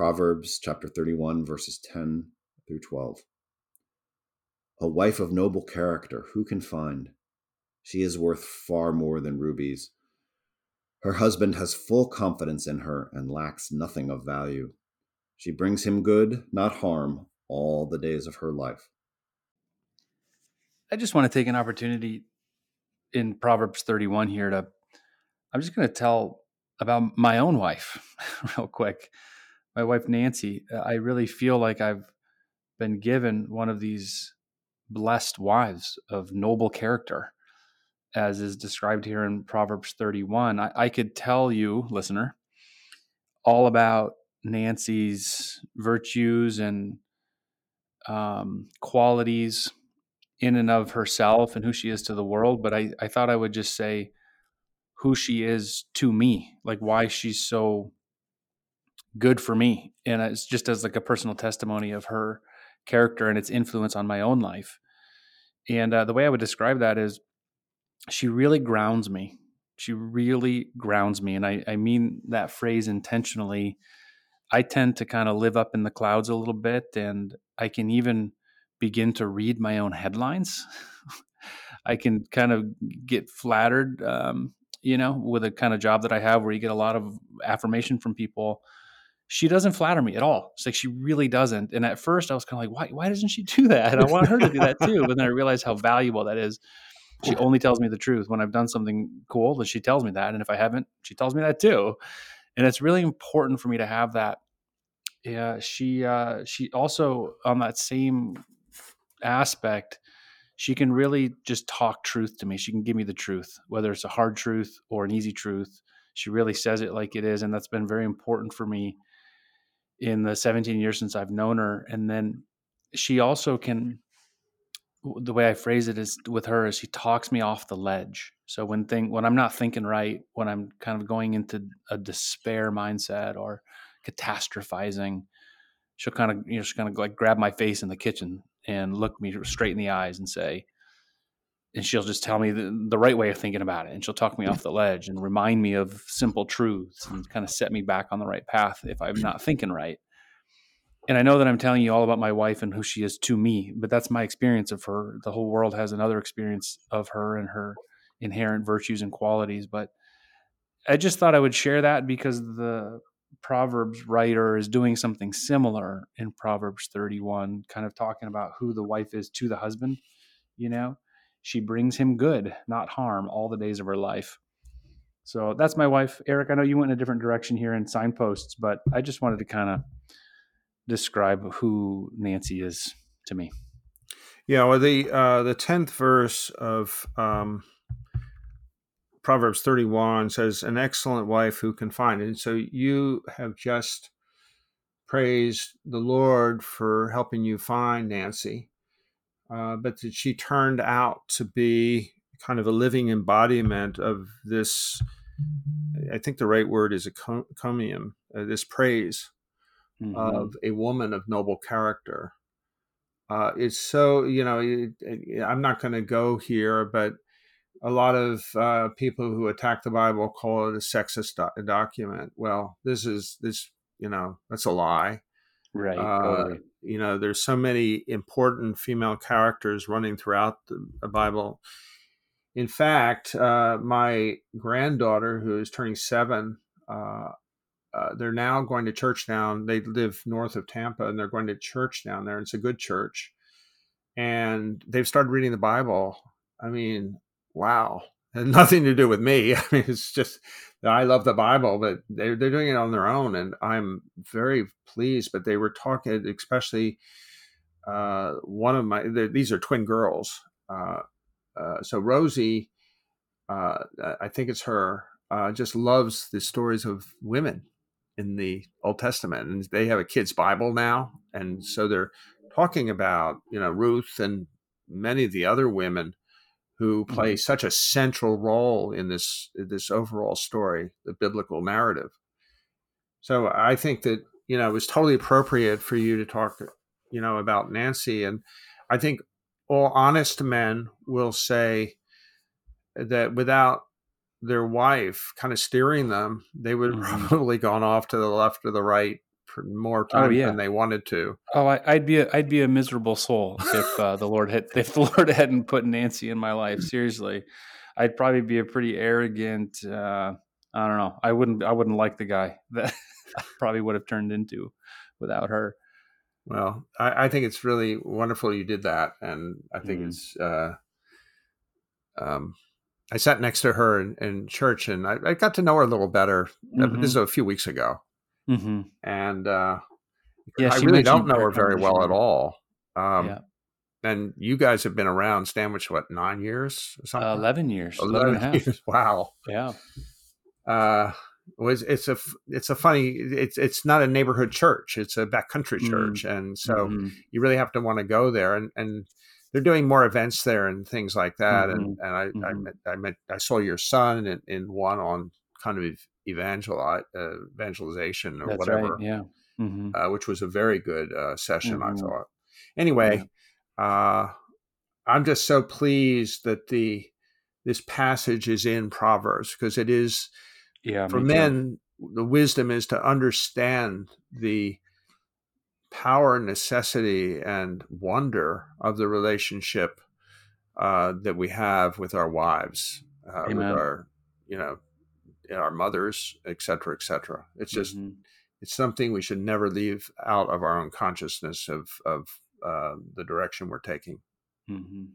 Proverbs chapter 31, verses 10 through 12. A wife of noble character, who can find? She is worth far more than rubies. Her husband has full confidence in her and lacks nothing of value. She brings him good, not harm, all the days of her life. I just want to take an opportunity in Proverbs 31 here to, I'm just going to tell about my own wife real quick. My wife, Nancy. I really feel like I've been given one of these blessed wives of noble character, as is described here in Proverbs 31. I, I could tell you, listener, all about Nancy's virtues and um, qualities in and of herself and who she is to the world, but I, I thought I would just say who she is to me, like why she's so good for me. And it's just as like a personal testimony of her character and its influence on my own life. And uh, the way I would describe that is she really grounds me. She really grounds me. And I, I mean that phrase intentionally. I tend to kind of live up in the clouds a little bit, and I can even begin to read my own headlines. I can kind of get flattered, um, you know, with a kind of job that I have where you get a lot of affirmation from people. She doesn't flatter me at all. It's like she really doesn't. And at first, I was kind of like, why? Why doesn't she do that? I want her to do that too. But then I realized how valuable that is. She only tells me the truth when I've done something cool. That she tells me that, and if I haven't, she tells me that too. And it's really important for me to have that. Yeah, she uh, she also on that same aspect, she can really just talk truth to me. She can give me the truth, whether it's a hard truth or an easy truth. She really says it like it is. And that's been very important for me in the 17 years since I've known her. And then she also can, mm-hmm. the way I phrase it is with her is she talks me off the ledge. So when thing when I'm not thinking right, when I'm kind of going into a despair mindset or catastrophizing, she'll kind of you know she'll kind of like grab my face in the kitchen and look me straight in the eyes and say, and she'll just tell me the, the right way of thinking about it. And she'll talk me off the ledge and remind me of simple truths and kind of set me back on the right path if I'm not thinking right. And I know that I'm telling you all about my wife and who she is to me, but that's my experience of her. The whole world has another experience of her and her inherent virtues and qualities. But I just thought I would share that because the Proverbs writer is doing something similar in Proverbs 31, kind of talking about who the wife is to the husband. You know, she brings him good, not harm, all the days of her life. So that's my wife. Eric, I know you went in a different direction here in signposts, but I just wanted to kind of describe who Nancy is to me. Yeah, well, the uh, the tenth verse of um, Proverbs 31 says, An excellent wife who can find. And so you have just praised the Lord for helping you find Nancy, uh, but that she turned out to be kind of a living embodiment of this. I think the right word is encomium, uh, this praise mm-hmm. of a woman of noble character. Uh, it's so, you know, it, it, I'm not going to go here, but a lot of uh, people who attack the Bible call it a sexist do- document. Well, this is this, you know, that's a lie. Right. Uh, totally. You know, there's so many important female characters running throughout the, the Bible. In fact, uh, my granddaughter, who is turning seven, uh, uh, they're now going to church down. They live north of Tampa, and they're going to church down there. It's a good church, and they've started reading the Bible. I mean, wow, it nothing to do with me. I mean, it's just I love the Bible, but they're they're doing it on their own, and I'm very pleased. But they were talking, especially uh, one of my these are twin girls. Uh, uh, so Rosie, uh, I think it's her, uh, just loves the stories of women in the Old Testament, and they have a kids' Bible now, and so they're talking about you know Ruth and many of the other women who play mm-hmm. such a central role in this this overall story, the biblical narrative. So I think that you know it was totally appropriate for you to talk, you know, about Nancy, and I think all honest men will say that without their wife kind of steering them, they would mm-hmm. probably gone off to the left or the right more time Oh, yeah. than they wanted to. Oh, I, I'd be a, I'd be a miserable soul if uh, the Lord had if the Lord hadn't put Nancy in my life. Seriously, I'd probably be a pretty arrogant. Uh, I don't know. I wouldn't I wouldn't like the guy that I probably would have turned into without her. Well, I, I think it's really wonderful you did that, and I think Mhm. it's. Uh, um, I sat next to her in, in church, and I, I got to know her a little better. Uh, Mhm. This is a few weeks ago, hmm and uh, Yeah, I really don't know her very well at all. Um, yeah, And you guys have been around Stanwich what nine years or something? uh, eleven years, 11 and a half. years. Wow. Yeah, Uh, was it's a it's a funny it's it's not a neighborhood church it's a backcountry Mm. church and so Mhm. you really have to want to go there and and they're doing more events there and things like that and Mhm. and I I Mhm. met I met I saw your son in, in one on kind of evangelize uh, evangelization or that's whatever right. Yeah. hmm uh, which was a very good uh, session I Mhm. thought anyway uh, I'm just so pleased that the this passage is in Proverbs because it is Yeah. for me too. men the wisdom is to understand the power necessity and wonder of the relationship uh, that we have with our wives uh, with our you know our mothers et cetera et cetera it's just Mhm. it's something we should never leave out of our own consciousness of of uh, the direction we're taking Mhm.